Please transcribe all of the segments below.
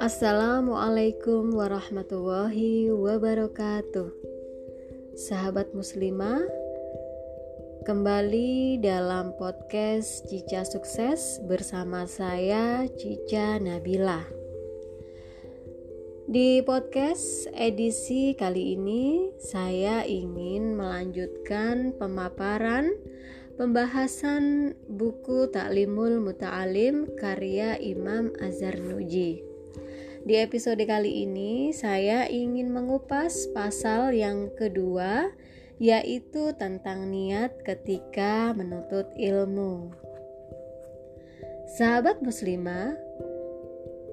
Assalamualaikum warahmatullahi wabarakatuh. Sahabat muslimah Kembali dalam podcast Cica Sukses bersama saya Cica Nabila. Di podcast edisi kali ini saya ingin melanjutkan pemaparan pembahasan buku Taklimul Muta'alim karya Imam Azhar Nuji di episode kali ini, saya ingin mengupas pasal yang kedua, yaitu tentang niat ketika menuntut ilmu. Sahabat muslimah,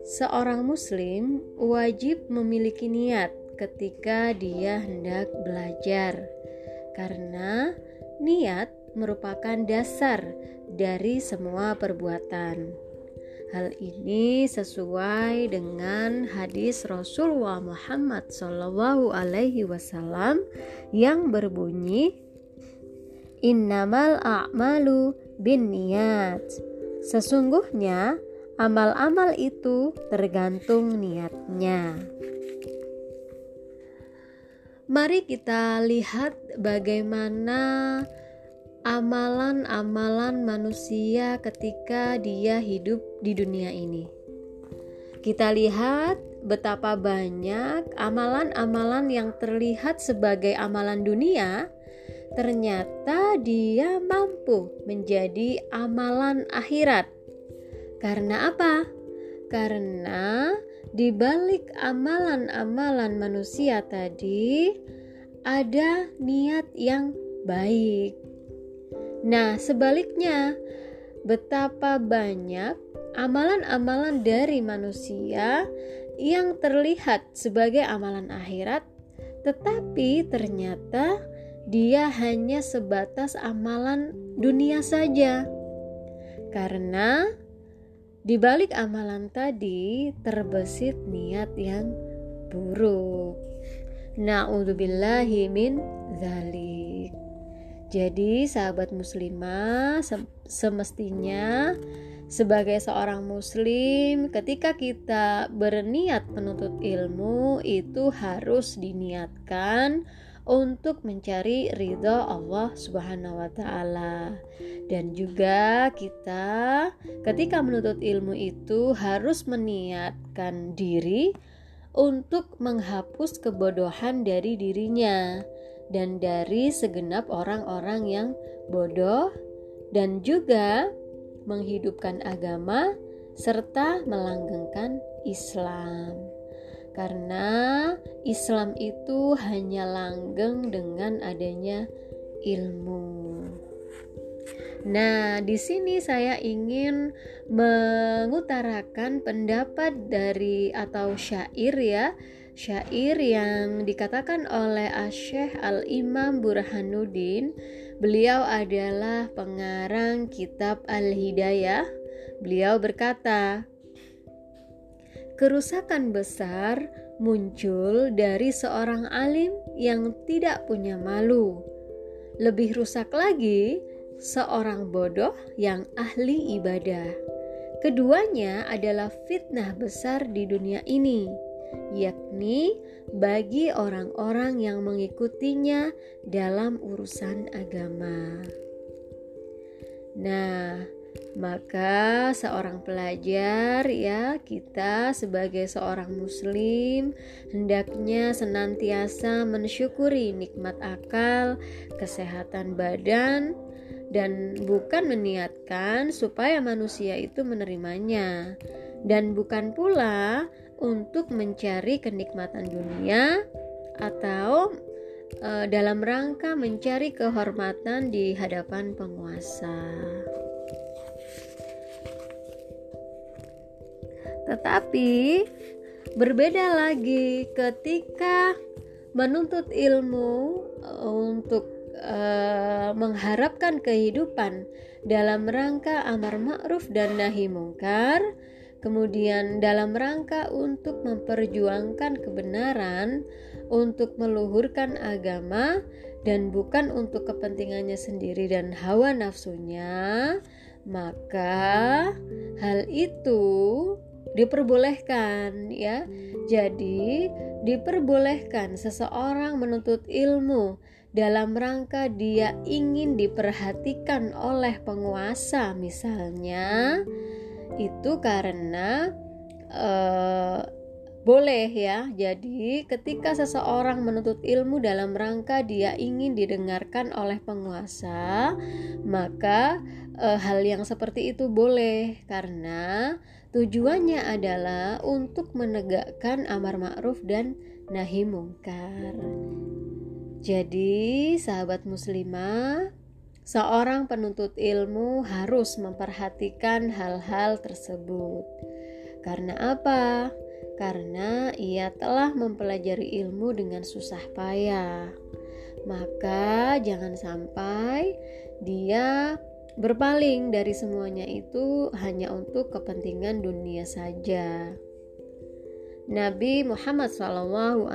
seorang muslim wajib memiliki niat ketika dia hendak belajar, karena niat merupakan dasar dari semua perbuatan. Hal ini sesuai dengan hadis Rasulullah Muhammad Shallallahu Alaihi Wasallam yang berbunyi, Innamal a'malu bin niat. Sesungguhnya amal-amal itu tergantung niatnya. Mari kita lihat bagaimana amalan-amalan manusia ketika dia hidup di dunia ini. Kita lihat betapa banyak amalan-amalan yang terlihat sebagai amalan dunia, ternyata dia mampu menjadi amalan akhirat. Karena apa? Karena di balik amalan-amalan manusia tadi ada niat yang baik Nah, sebaliknya, betapa banyak amalan-amalan dari manusia yang terlihat sebagai amalan akhirat, tetapi ternyata dia hanya sebatas amalan dunia saja. Karena di balik amalan tadi terbesit niat yang buruk. Na'udzubillahi min dzalik. Jadi, sahabat muslimah, semestinya sebagai seorang muslim, ketika kita berniat menuntut ilmu, itu harus diniatkan untuk mencari ridho Allah Subhanahu wa Ta'ala, dan juga kita ketika menuntut ilmu itu harus meniatkan diri untuk menghapus kebodohan dari dirinya dan dari segenap orang-orang yang bodoh dan juga menghidupkan agama serta melanggengkan Islam. Karena Islam itu hanya langgeng dengan adanya ilmu. Nah, di sini saya ingin mengutarakan pendapat dari atau syair ya syair yang dikatakan oleh Asyikh Al-Imam Burhanuddin. Beliau adalah pengarang kitab Al-Hidayah. Beliau berkata, Kerusakan besar muncul dari seorang alim yang tidak punya malu. Lebih rusak lagi, seorang bodoh yang ahli ibadah. Keduanya adalah fitnah besar di dunia ini yakni bagi orang-orang yang mengikutinya dalam urusan agama. Nah, maka seorang pelajar ya, kita sebagai seorang muslim hendaknya senantiasa mensyukuri nikmat akal, kesehatan badan dan bukan meniatkan supaya manusia itu menerimanya dan bukan pula untuk mencari kenikmatan dunia atau e, dalam rangka mencari kehormatan di hadapan penguasa. Tetapi berbeda lagi ketika menuntut ilmu e, untuk e, mengharapkan kehidupan dalam rangka amar ma'ruf dan nahi mungkar kemudian dalam rangka untuk memperjuangkan kebenaran, untuk meluhurkan agama, dan bukan untuk kepentingannya sendiri dan hawa nafsunya, maka hal itu diperbolehkan ya. Jadi diperbolehkan seseorang menuntut ilmu dalam rangka dia ingin diperhatikan oleh penguasa misalnya itu karena uh, boleh ya. Jadi, ketika seseorang menuntut ilmu dalam rangka dia ingin didengarkan oleh penguasa, maka e, hal yang seperti itu boleh karena tujuannya adalah untuk menegakkan amar ma'ruf dan nahi mungkar. Jadi, sahabat muslimah, seorang penuntut ilmu harus memperhatikan hal-hal tersebut. Karena apa? Karena ia telah mempelajari ilmu dengan susah payah. Maka jangan sampai dia berpaling dari semuanya itu hanya untuk kepentingan dunia saja. Nabi Muhammad SAW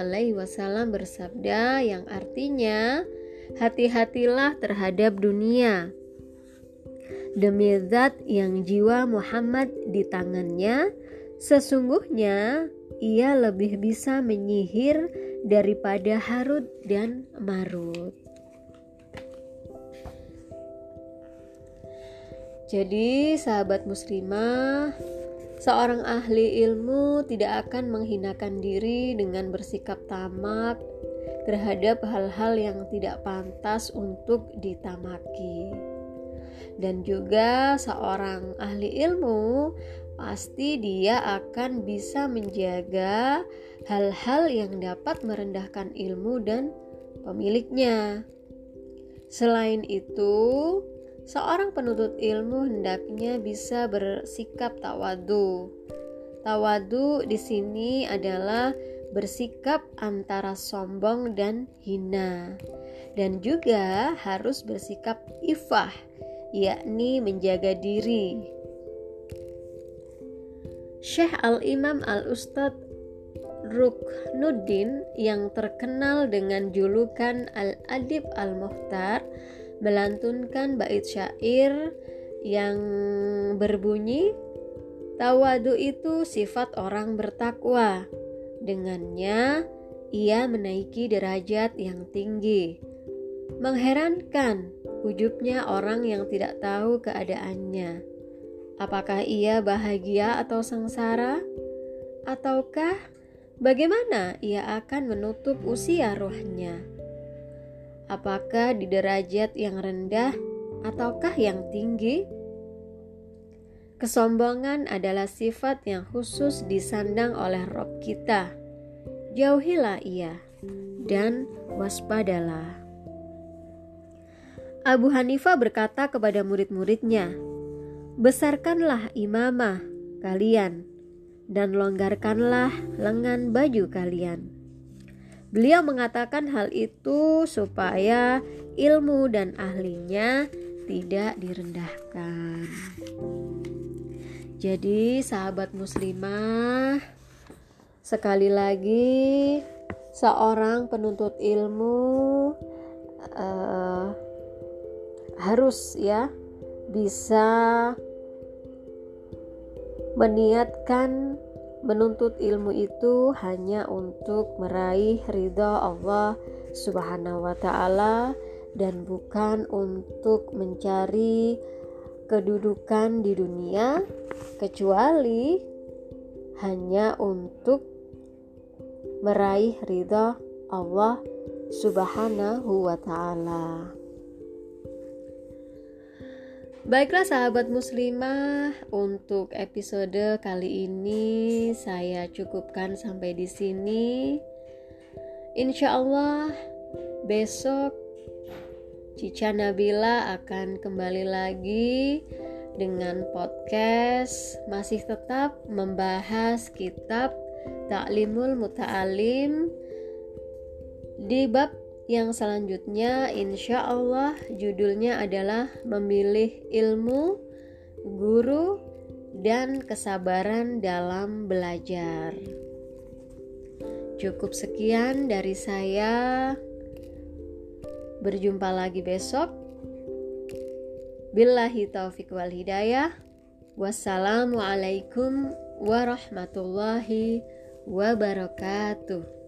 bersabda yang artinya hati-hatilah terhadap dunia. Demi zat yang jiwa Muhammad di tangannya, sesungguhnya ia lebih bisa menyihir daripada Harut dan Marut. Jadi, sahabat muslimah, Seorang ahli ilmu tidak akan menghinakan diri dengan bersikap tamak terhadap hal-hal yang tidak pantas untuk ditamaki. Dan juga seorang ahli ilmu pasti dia akan bisa menjaga hal-hal yang dapat merendahkan ilmu dan pemiliknya. Selain itu, Seorang penuntut ilmu hendaknya bisa bersikap tawadu. Tawadu di sini adalah bersikap antara sombong dan hina. Dan juga harus bersikap ifah, yakni menjaga diri. Syekh Al-Imam Al-Ustadz Ruknuddin yang terkenal dengan julukan Al-Adib Al-Muhtar melantunkan bait syair yang berbunyi Tawadu itu sifat orang bertakwa. Dengannya ia menaiki derajat yang tinggi. Mengherankan ujubnya orang yang tidak tahu keadaannya. Apakah ia bahagia atau sengsara? Ataukah bagaimana ia akan menutup usia rohnya? apakah di derajat yang rendah ataukah yang tinggi? Kesombongan adalah sifat yang khusus disandang oleh Rob kita. Jauhilah ia dan waspadalah. Abu Hanifah berkata kepada murid-muridnya, "Besarkanlah imamah kalian dan longgarkanlah lengan baju kalian." Beliau mengatakan hal itu supaya ilmu dan ahlinya tidak direndahkan. Jadi, sahabat muslimah, sekali lagi, seorang penuntut ilmu uh, harus ya bisa meniatkan Menuntut ilmu itu hanya untuk meraih ridha Allah Subhanahu wa Ta'ala, dan bukan untuk mencari kedudukan di dunia, kecuali hanya untuk meraih ridha Allah Subhanahu wa Ta'ala. Baiklah sahabat muslimah, untuk episode kali ini saya cukupkan sampai di sini. Insya Allah besok Cica Nabila akan kembali lagi dengan podcast masih tetap membahas kitab Ta'limul Muta'alim di bab yang selanjutnya insya Allah judulnya adalah memilih ilmu, guru, dan kesabaran dalam belajar. Cukup sekian dari saya. Berjumpa lagi besok. Billahi taufik wal hidayah. Wassalamualaikum warahmatullahi wabarakatuh.